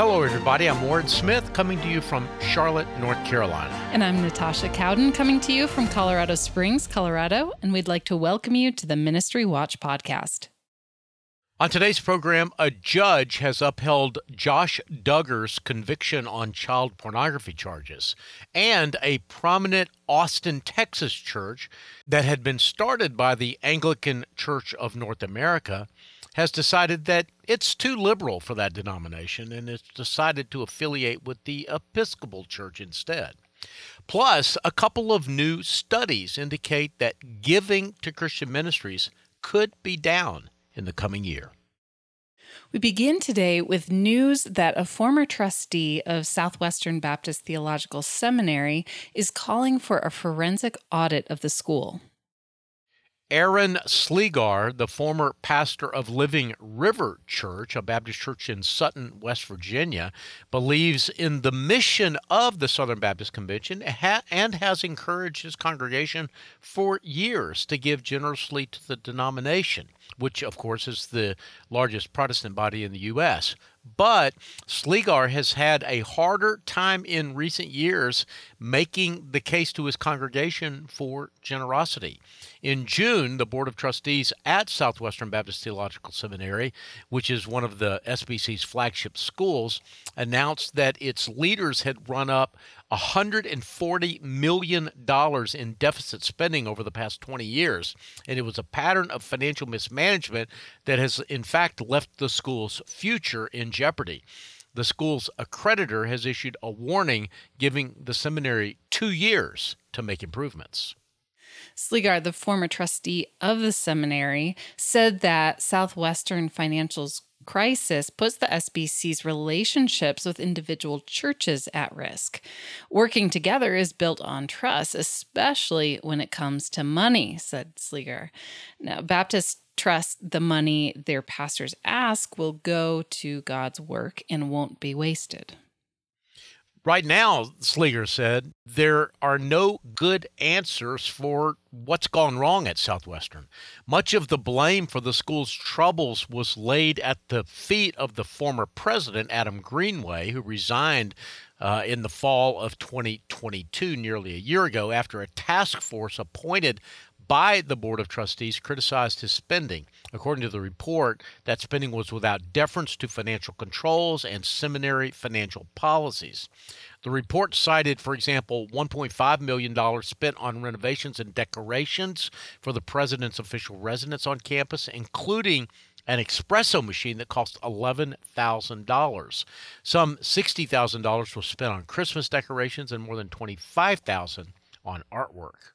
Hello, everybody. I'm Warren Smith coming to you from Charlotte, North Carolina. And I'm Natasha Cowden coming to you from Colorado Springs, Colorado. And we'd like to welcome you to the Ministry Watch podcast. On today's program, a judge has upheld Josh Duggar's conviction on child pornography charges, and a prominent Austin, Texas church that had been started by the Anglican Church of North America has decided that it's too liberal for that denomination and has decided to affiliate with the Episcopal Church instead. Plus, a couple of new studies indicate that giving to Christian ministries could be down in the coming year. We begin today with news that a former trustee of Southwestern Baptist Theological Seminary is calling for a forensic audit of the school. Aaron Sleegar, the former pastor of Living River Church, a Baptist church in Sutton, West Virginia, believes in the mission of the Southern Baptist Convention and has encouraged his congregation for years to give generously to the denomination, which, of course, is the largest Protestant body in the U.S. But Sleegar has had a harder time in recent years making the case to his congregation for generosity. In June, the Board of Trustees at Southwestern Baptist Theological Seminary, which is one of the SBC's flagship schools, announced that its leaders had run up $140 million in deficit spending over the past 20 years. And it was a pattern of financial mismanagement that has, in fact, left the school's future in jeopardy. The school's accreditor has issued a warning giving the seminary two years to make improvements. Sleegar, the former trustee of the seminary, said that Southwestern Financial's crisis puts the SBC's relationships with individual churches at risk. Working together is built on trust, especially when it comes to money, said Sleegar. Now, Baptists trust the money their pastors ask will go to God's work and won't be wasted. Right now, Sleegar said, there are no good answers for what's gone wrong at Southwestern. Much of the blame for the school's troubles was laid at the feet of the former president, Adam Greenway, who resigned uh, in the fall of 2022, nearly a year ago, after a task force appointed by the Board of Trustees criticized his spending. According to the report, that spending was without deference to financial controls and seminary financial policies. The report cited, for example, $1.5 million spent on renovations and decorations for the president's official residence on campus, including an espresso machine that cost $11,000. Some $60,000 was spent on Christmas decorations and more than 25,000 on artwork.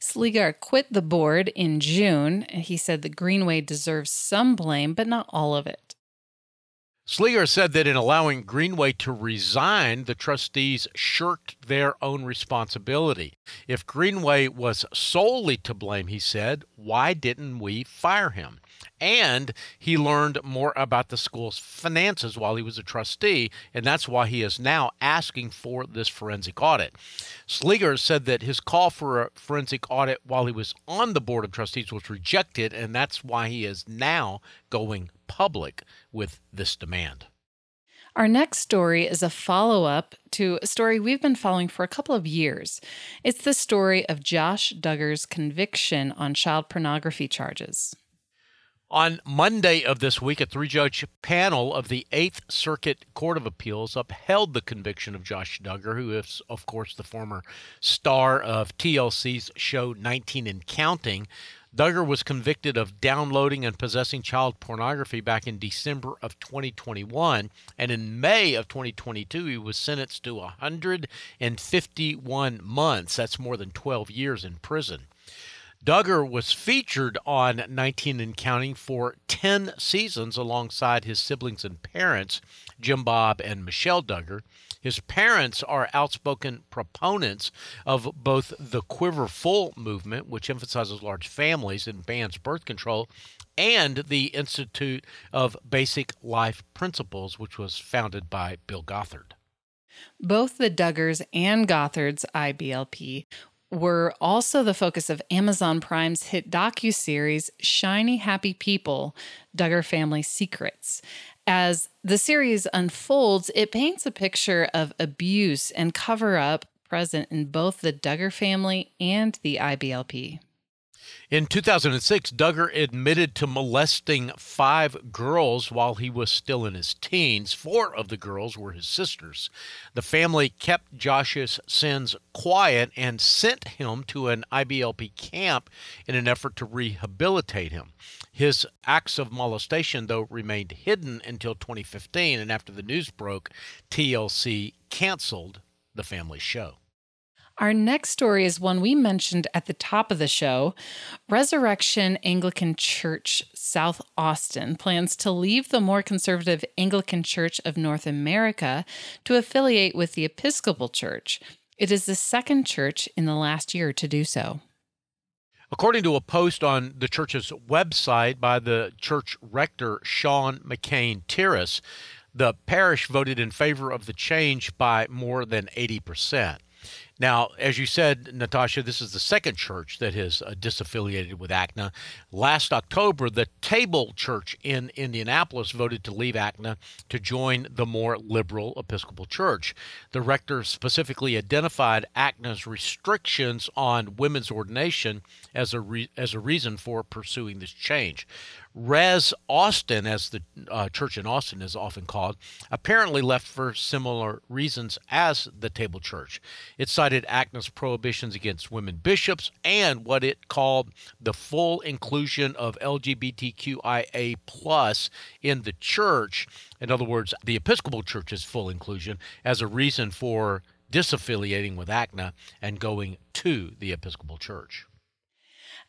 Sleegar quit the board in June. He said that Greenway deserves some blame, but not all of it. Sleegar said that in allowing Greenway to resign, the trustees shirked their own responsibility. If Greenway was solely to blame, he said, why didn't we fire him? And he learned more about the school's finances while he was a trustee, and that's why he is now asking for this forensic audit. Sleegar said that his call for a forensic audit while he was on the board of trustees was rejected, and that's why he is now going public with this demand. Our next story is a follow up to a story we've been following for a couple of years. It's the story of Josh Duggar's conviction on child pornography charges. On Monday of this week, a three judge panel of the Eighth Circuit Court of Appeals upheld the conviction of Josh Duggar, who is, of course, the former star of TLC's show 19 and Counting. Duggar was convicted of downloading and possessing child pornography back in December of 2021. And in May of 2022, he was sentenced to 151 months. That's more than 12 years in prison. Duggar was featured on 19 and Counting for 10 seasons alongside his siblings and parents, Jim Bob and Michelle Duggar. His parents are outspoken proponents of both the Quiverful movement, which emphasizes large families and bans birth control, and the Institute of Basic Life Principles, which was founded by Bill Gothard. Both the Duggars and Gothards IBLP were also the focus of Amazon Prime's hit docu-series Shiny Happy People: Duggar Family Secrets. As the series unfolds, it paints a picture of abuse and cover up present in both the Duggar family and the IBLP. In 2006, Duggar admitted to molesting five girls while he was still in his teens. Four of the girls were his sisters. The family kept Josh's sins quiet and sent him to an IBLP camp in an effort to rehabilitate him. His acts of molestation, though, remained hidden until 2015, and after the news broke, TLC canceled the family show. Our next story is one we mentioned at the top of the show. Resurrection Anglican Church South Austin plans to leave the more conservative Anglican Church of North America to affiliate with the Episcopal Church. It is the second church in the last year to do so. According to a post on the church's website by the church rector Sean McCain Tiras, the parish voted in favor of the change by more than 80%. Now, as you said, Natasha, this is the second church that has uh, disaffiliated with ACNA. Last October, the Table Church in Indianapolis voted to leave ACNA to join the more liberal Episcopal Church. The rector specifically identified ACNA's restrictions on women's ordination as a re- as a reason for pursuing this change. Res Austin, as the uh, church in Austin is often called, apparently left for similar reasons as the Table Church. It cited ACNA's prohibitions against women bishops and what it called the full inclusion of LGBTQIA plus in the church. In other words, the Episcopal Church's full inclusion as a reason for disaffiliating with ACNA and going to the Episcopal Church.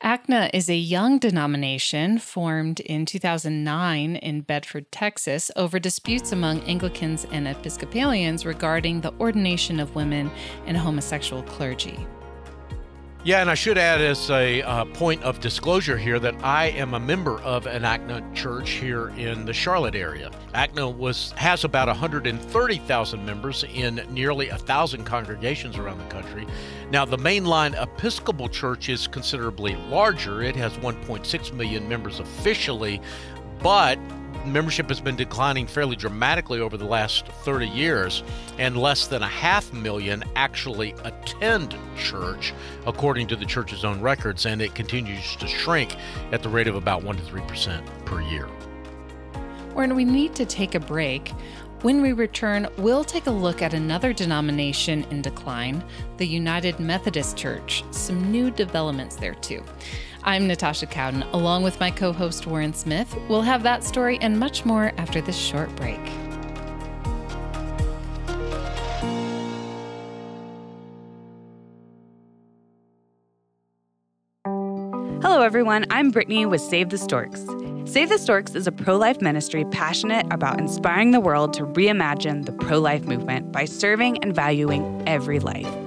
ACNA is a young denomination formed in 2009 in Bedford, Texas, over disputes among Anglicans and Episcopalians regarding the ordination of women and homosexual clergy. Yeah, and I should add as a uh, point of disclosure here that I am a member of an ACNA church here in the Charlotte area. ACNA was has about 130,000 members in nearly a thousand congregations around the country. Now, the mainline Episcopal Church is considerably larger. It has 1.6 million members officially, but membership has been declining fairly dramatically over the last 30 years, and less than a half million actually attend church, according to the church's own records, and it continues to shrink at the rate of about 1 to 3% per year. When we need to take a break, when we return, we'll take a look at another denomination in decline, the United Methodist Church. Some new developments there, too. I'm Natasha Cowden, along with my co host Warren Smith. We'll have that story and much more after this short break. Hello, everyone. I'm Brittany with Save the Storks. Save the Storks is a pro life ministry passionate about inspiring the world to reimagine the pro life movement by serving and valuing every life.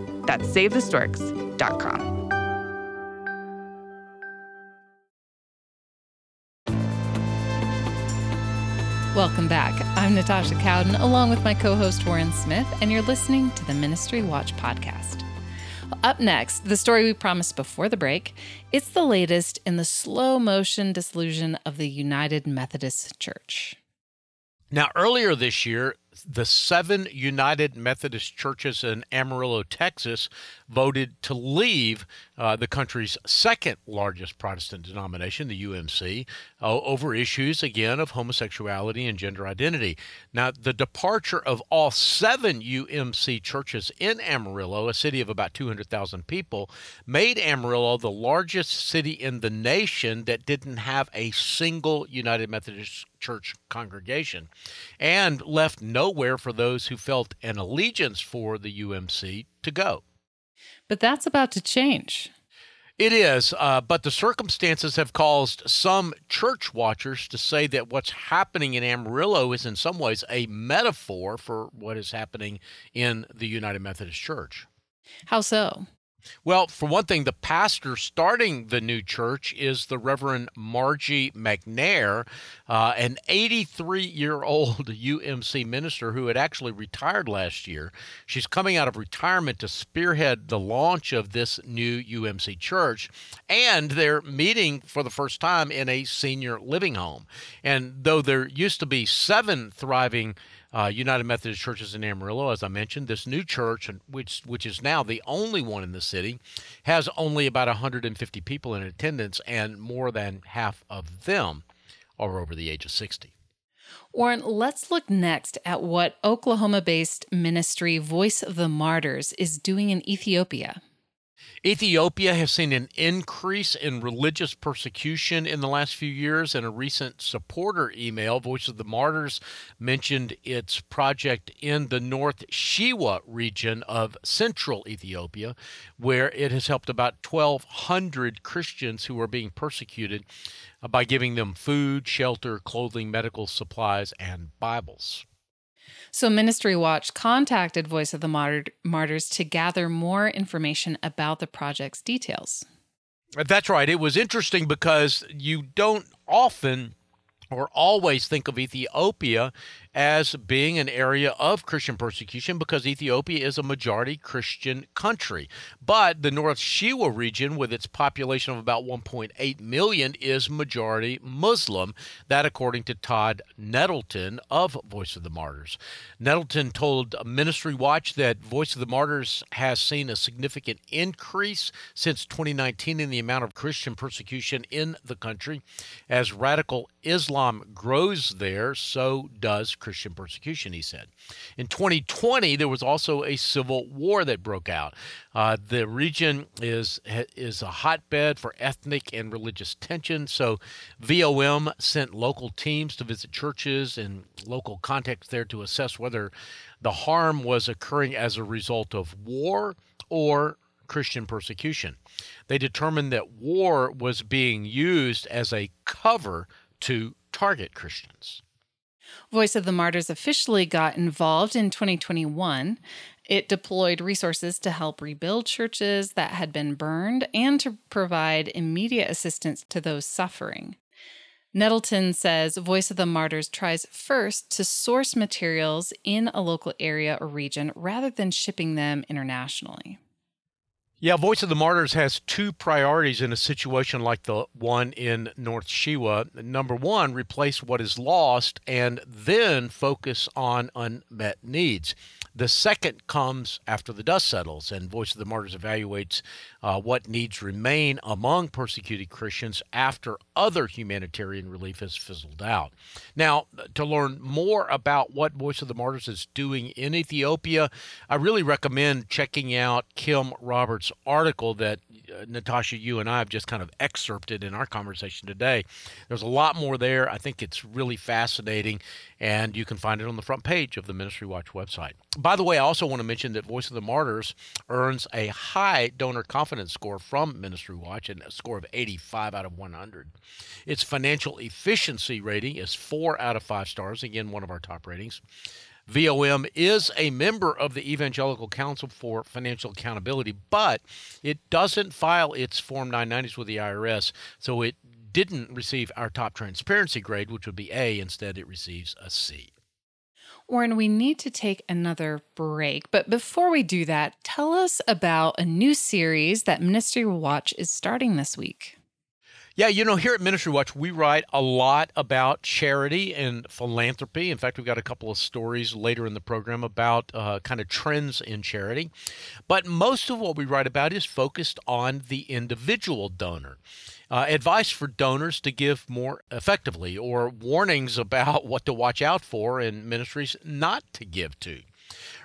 That's SaveTheStorks.com. Welcome back. I'm Natasha Cowden, along with my co host Warren Smith, and you're listening to the Ministry Watch podcast. Up next, the story we promised before the break. It's the latest in the slow motion dissolution of the United Methodist Church. Now, earlier this year, the seven United Methodist churches in Amarillo, Texas, voted to leave uh, the country's second largest Protestant denomination, the UMC, uh, over issues, again, of homosexuality and gender identity. Now, the departure of all seven UMC churches in Amarillo, a city of about 200,000 people, made Amarillo the largest city in the nation that didn't have a single United Methodist church congregation and left nowhere for those who felt an allegiance for the UMC to go. But that's about to change. It is, uh, but the circumstances have caused some church watchers to say that what's happening in Amarillo is in some ways a metaphor for what is happening in the United Methodist Church. How so? Well, for one thing, the pastor starting the new church is the Reverend Margie McNair, uh, an 83 year old UMC minister who had actually retired last year. She's coming out of retirement to spearhead the launch of this new UMC church, and they're meeting for the first time in a senior living home. And though there used to be seven thriving uh, United Methodist churches in Amarillo, as I mentioned. This new church, which which is now the only one in the city, has only about 150 people in attendance, and more than half of them are over the age of 60. Warren, let's look next at what Oklahoma based ministry Voice of the Martyrs is doing in Ethiopia. Ethiopia has seen an increase in religious persecution in the last few years. and a recent supporter email, Voice of the Martyrs mentioned its project in the North Shewa region of central Ethiopia, where it has helped about 1,200 Christians who are being persecuted uh, by giving them food, shelter, clothing, medical supplies, and Bibles. So, Ministry Watch contacted Voice of the Martyrs to gather more information about the project's details. That's right. It was interesting because you don't often or always think of Ethiopia as being an area of Christian persecution because Ethiopia is a majority Christian country. But the North Shewa region, with its population of about 1.8 million, is majority Muslim. That, according to Todd Nettleton of Voice of the Martyrs. Nettleton told Ministry Watch that Voice of the Martyrs has seen a significant increase since 2019 in the amount of Christian persecution in the country. As radical Islam grows there, so does Christian persecution, he said. In 2020, there was also a civil war that broke out. Uh, the region is, is a hotbed for ethnic and religious tension, so VOM sent local teams to visit churches and local contacts there to assess whether the harm was occurring as a result of war or Christian persecution. They determined that war was being used as a cover to target Christians. Voice of the Martyrs officially got involved in 2021. It deployed resources to help rebuild churches that had been burned and to provide immediate assistance to those suffering. Nettleton says Voice of the Martyrs tries first to source materials in a local area or region rather than shipping them internationally. Yeah, Voice of the Martyrs has two priorities in a situation like the one in North Shewa. Number one, replace what is lost and then focus on unmet needs. The second comes after the dust settles, and Voice of the Martyrs evaluates uh, what needs remain among persecuted Christians after other humanitarian relief has fizzled out. Now, to learn more about what Voice of the Martyrs is doing in Ethiopia, I really recommend checking out Kim Roberts' article that uh, Natasha, you and I have just kind of excerpted in our conversation today. There's a lot more there. I think it's really fascinating, and you can find it on the front page of the Ministry Watch website. By the way, I also want to mention that Voice of the Martyrs earns a high donor confidence score from Ministry Watch and a score of 85 out of 100. Its financial efficiency rating is 4 out of 5 stars, again, one of our top ratings. VOM is a member of the Evangelical Council for Financial Accountability, but it doesn't file its Form 990s with the IRS, so it didn't receive our top transparency grade, which would be A. Instead, it receives a C. Warren, we need to take another break. But before we do that, tell us about a new series that Ministry Watch is starting this week. Yeah, you know, here at Ministry Watch, we write a lot about charity and philanthropy. In fact, we've got a couple of stories later in the program about uh, kind of trends in charity. But most of what we write about is focused on the individual donor. Uh, advice for donors to give more effectively, or warnings about what to watch out for in ministries not to give to.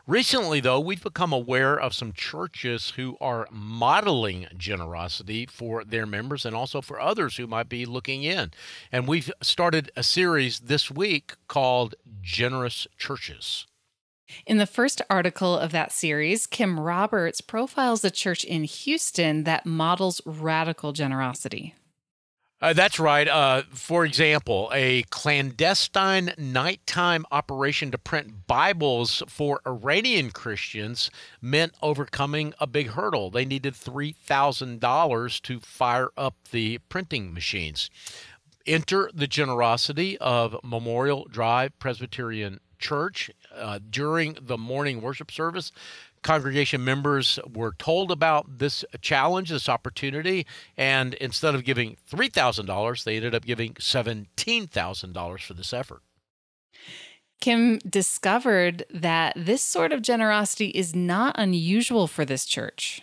Recently, though, we've become aware of some churches who are modeling generosity for their members and also for others who might be looking in. And we've started a series this week called Generous Churches. In the first article of that series, Kim Roberts profiles a church in Houston that models radical generosity. Uh, that's right. Uh, for example, a clandestine nighttime operation to print Bibles for Iranian Christians meant overcoming a big hurdle. They needed $3,000 to fire up the printing machines. Enter the generosity of Memorial Drive Presbyterian Church uh, during the morning worship service congregation members were told about this challenge, this opportunity, and instead of giving $3,000, they ended up giving $17,000 for this effort. Kim discovered that this sort of generosity is not unusual for this church.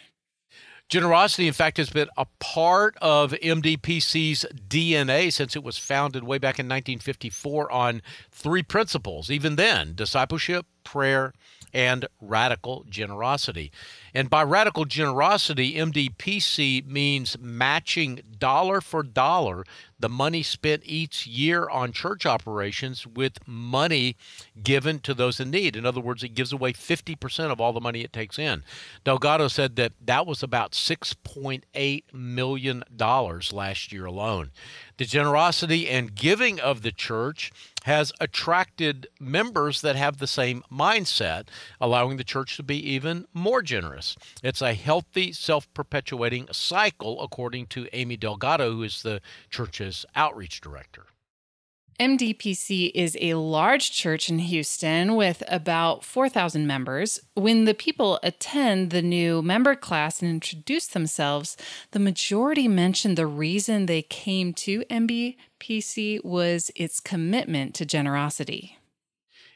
Generosity, in fact, has been a part of MDPC's DNA since it was founded way back in 1954 on three principles. Even then, discipleship, prayer, and radical generosity. And by radical generosity, MDPC means matching dollar for dollar the money spent each year on church operations with money given to those in need. In other words, it gives away 50% of all the money it takes in. Delgado said that that was about $6.8 million last year alone. The generosity and giving of the church has attracted members that have the same mindset, allowing the church to be even more generous. It's a healthy, self perpetuating cycle, according to Amy Delgado, who is the church's outreach director. MDPC is a large church in Houston with about 4,000 members. When the people attend the new member class and introduce themselves, the majority mention the reason they came to MDPC was its commitment to generosity.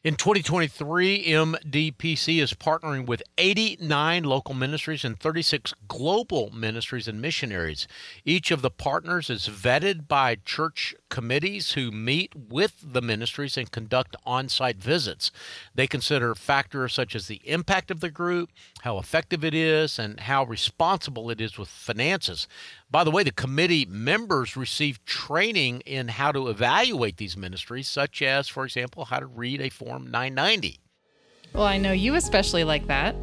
In 2023, MDPC is partnering with 89 local ministries and 36 global ministries and missionaries. Each of the partners is vetted by church committees who meet with the ministries and conduct on site visits. They consider factors such as the impact of the group, how effective it is, and how responsible it is with finances. By the way, the committee members receive training in how to evaluate these ministries, such as, for example, how to read a Form 990. Well, I know you especially like that.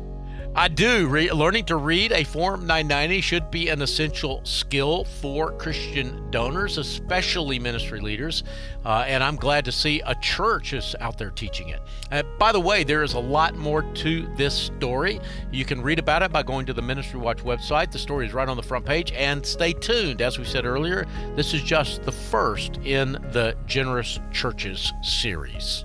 I do. Re- learning to read a Form 990 should be an essential skill for Christian donors, especially ministry leaders. Uh, and I'm glad to see a church is out there teaching it. Uh, by the way, there is a lot more to this story. You can read about it by going to the Ministry Watch website. The story is right on the front page. And stay tuned. As we said earlier, this is just the first in the Generous Churches series.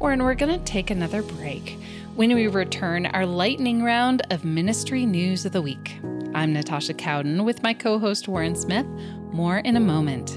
Warren, we're going to take another break. When we return, our lightning round of ministry news of the week. I'm Natasha Cowden with my co host Warren Smith. More in a moment.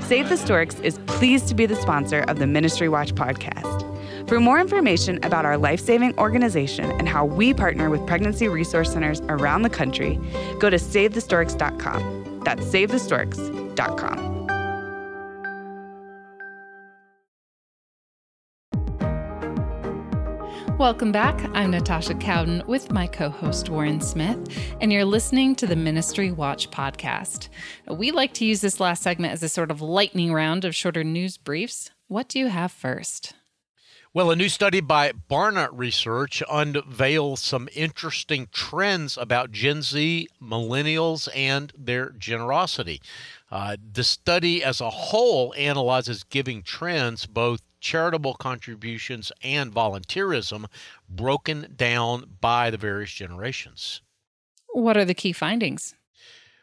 Save the Storks is pleased to be the sponsor of the Ministry Watch podcast. For more information about our life saving organization and how we partner with pregnancy resource centers around the country, go to SaveTheStorks.com. That's SaveTheStorks.com. Welcome back. I'm Natasha Cowden with my co host Warren Smith, and you're listening to the Ministry Watch podcast. We like to use this last segment as a sort of lightning round of shorter news briefs. What do you have first? Well, a new study by Barna Research unveils some interesting trends about Gen Z, millennials, and their generosity. Uh, the study as a whole analyzes giving trends, both charitable contributions and volunteerism, broken down by the various generations. What are the key findings?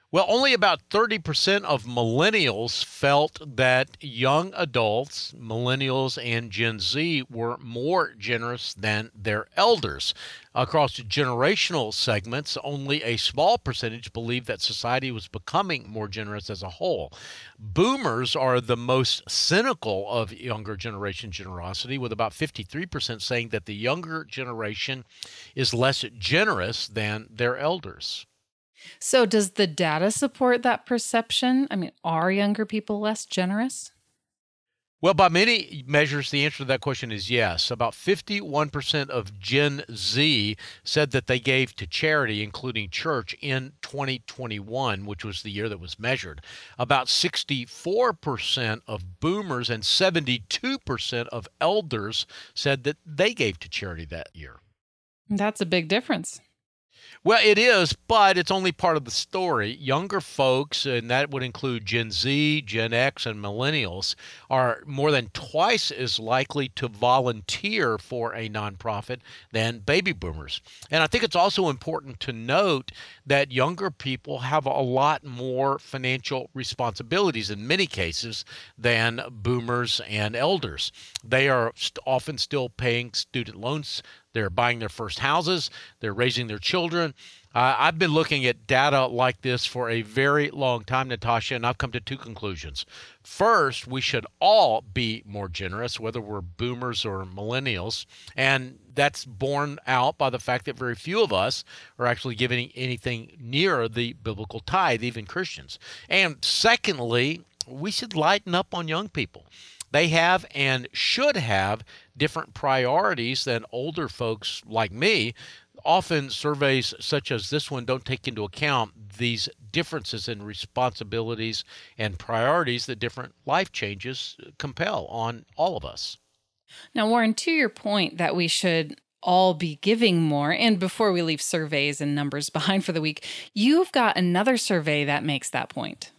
Well, only about 30% of millennials felt that young adults, millennials and Gen Z, were more generous than their elders. Across generational segments, only a small percentage believed that society was becoming more generous as a whole. Boomers are the most cynical of younger generation generosity, with about 53% saying that the younger generation is less generous than their elders. So, does the data support that perception? I mean, are younger people less generous? Well, by many measures, the answer to that question is yes. About 51% of Gen Z said that they gave to charity, including church, in 2021, which was the year that was measured. About 64% of boomers and 72% of elders said that they gave to charity that year. That's a big difference. Well, it is, but it's only part of the story. Younger folks, and that would include Gen Z, Gen X, and millennials, are more than twice as likely to volunteer for a nonprofit than baby boomers. And I think it's also important to note that younger people have a lot more financial responsibilities in many cases than boomers and elders. They are often still paying student loans they're buying their first houses, they're raising their children. Uh, I've been looking at data like this for a very long time, Natasha, and I've come to two conclusions. First, we should all be more generous, whether we're boomers or millennials. And that's borne out by the fact that very few of us are actually giving anything near the biblical tithe, even Christians. And secondly, we should lighten up on young people. They have and should have different priorities than older folks like me. Often, surveys such as this one don't take into account these differences in responsibilities and priorities that different life changes compel on all of us. Now, Warren, to your point that we should all be giving more. And before we leave surveys and numbers behind for the week, you've got another survey that makes that point.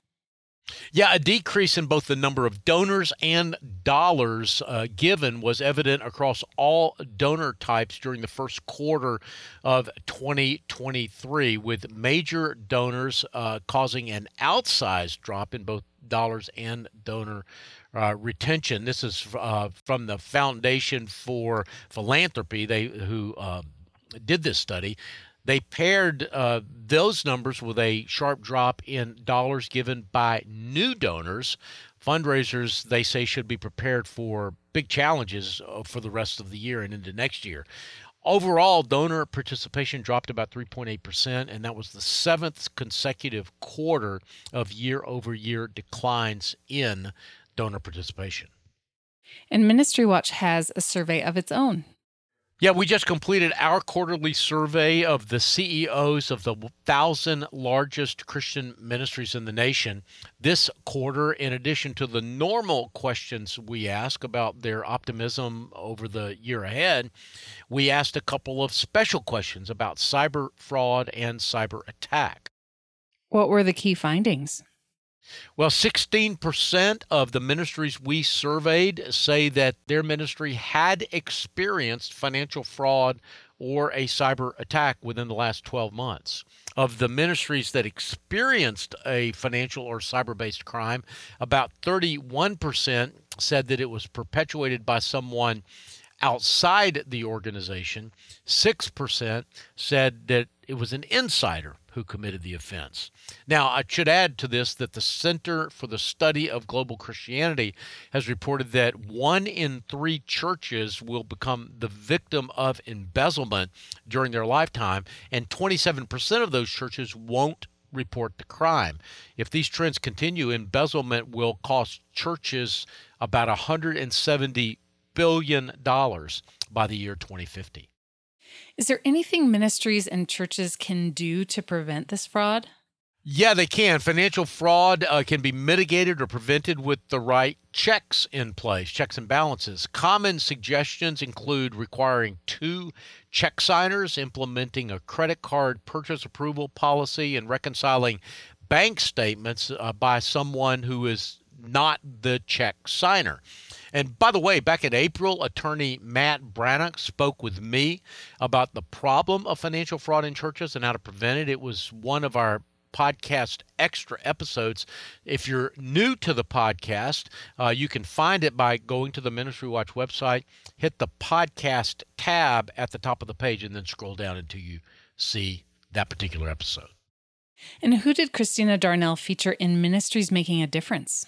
Yeah, a decrease in both the number of donors and dollars uh, given was evident across all donor types during the first quarter of 2023, with major donors uh, causing an outsized drop in both dollars and donor uh, retention. This is uh, from the Foundation for Philanthropy, they who uh, did this study. They paired uh, those numbers with a sharp drop in dollars given by new donors. Fundraisers, they say, should be prepared for big challenges uh, for the rest of the year and into next year. Overall, donor participation dropped about 3.8%, and that was the seventh consecutive quarter of year over year declines in donor participation. And Ministry Watch has a survey of its own. Yeah, we just completed our quarterly survey of the CEOs of the thousand largest Christian ministries in the nation. This quarter, in addition to the normal questions we ask about their optimism over the year ahead, we asked a couple of special questions about cyber fraud and cyber attack. What were the key findings? Well, 16% of the ministries we surveyed say that their ministry had experienced financial fraud or a cyber attack within the last 12 months. Of the ministries that experienced a financial or cyber based crime, about 31% said that it was perpetuated by someone outside the organization. 6% said that it was an insider who committed the offense. Now, I should add to this that the Center for the Study of Global Christianity has reported that one in three churches will become the victim of embezzlement during their lifetime, and 27% of those churches won't report the crime. If these trends continue, embezzlement will cost churches about 170 billion dollars by the year 2050. Is there anything ministries and churches can do to prevent this fraud? Yeah, they can. Financial fraud uh, can be mitigated or prevented with the right checks in place, checks and balances. Common suggestions include requiring two check signers, implementing a credit card purchase approval policy, and reconciling bank statements uh, by someone who is not the check signer. And by the way, back in April, attorney Matt Brannock spoke with me about the problem of financial fraud in churches and how to prevent it. It was one of our podcast extra episodes. If you're new to the podcast, uh, you can find it by going to the Ministry Watch website, hit the podcast tab at the top of the page, and then scroll down until you see that particular episode. And who did Christina Darnell feature in Ministries Making a Difference?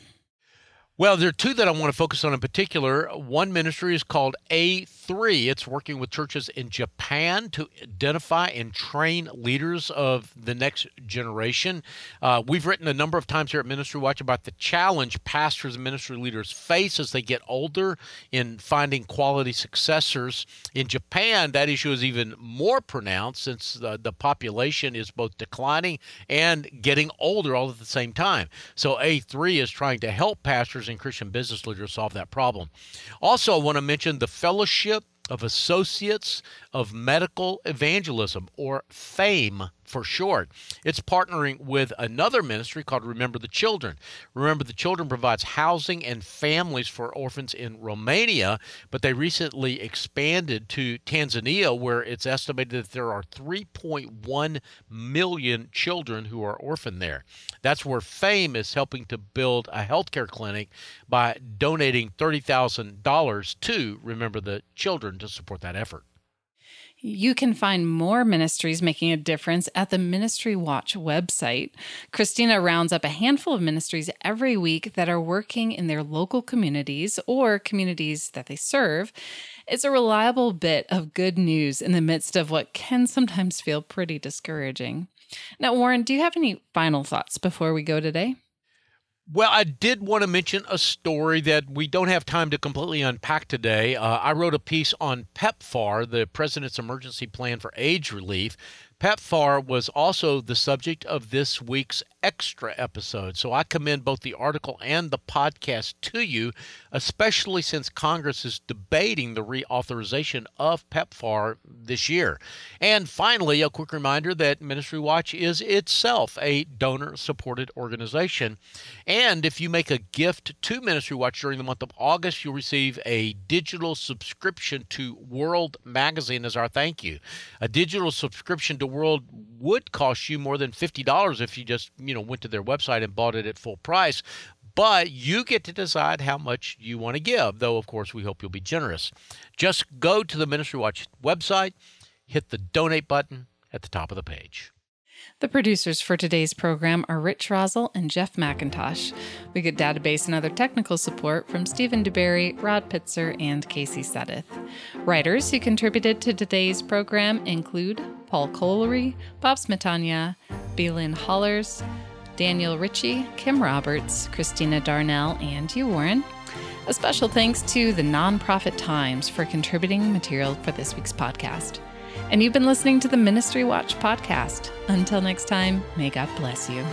Well, there are two that I want to focus on in particular. One ministry is called A3. It's working with churches in Japan to identify and train leaders of the next generation. Uh, we've written a number of times here at Ministry Watch about the challenge pastors and ministry leaders face as they get older in finding quality successors. In Japan, that issue is even more pronounced since the, the population is both declining and getting older all at the same time. So A3 is trying to help pastors and Christian business leaders solve that problem. Also, I want to mention the Fellowship of Associates of Medical Evangelism, or FAME for short. It's partnering with another ministry called Remember the Children. Remember the Children provides housing and families for orphans in Romania, but they recently expanded to Tanzania, where it's estimated that there are 3.1 million children who are orphaned there. That's where FAME is helping to build a healthcare clinic by donating $30,000 to Remember the Children to support that effort. You can find more ministries making a difference at the Ministry Watch website. Christina rounds up a handful of ministries every week that are working in their local communities or communities that they serve. It's a reliable bit of good news in the midst of what can sometimes feel pretty discouraging. Now, Warren, do you have any final thoughts before we go today? Well, I did want to mention a story that we don't have time to completely unpack today. Uh, I wrote a piece on PEPFAR, the President's Emergency Plan for AIDS Relief. PEPFAR was also the subject of this week's extra episode. So I commend both the article and the podcast to you, especially since Congress is debating the reauthorization of PEPFAR this year. And finally, a quick reminder that Ministry Watch is itself a donor supported organization. And if you make a gift to Ministry Watch during the month of August, you'll receive a digital subscription to World Magazine as our thank you. A digital subscription to World would cost you more than $50 if you just, you know, went to their website and bought it at full price. But you get to decide how much you want to give, though, of course, we hope you'll be generous. Just go to the Ministry Watch website, hit the donate button at the top of the page. The producers for today's program are Rich Roszel and Jeff McIntosh. We get database and other technical support from Stephen DuBarry, Rod Pitzer, and Casey Sudduth. Writers who contributed to today's program include Paul Clolery, Bob Smietana, BeLynn Hollers, Daniel Ritchie, Kim Roberts, Christina Darnell, and you, Warren. A special thanks to the Nonprofit Times for contributing material for this week's podcast. And you've been listening to the Ministry Watch podcast. Until next time, may God bless you.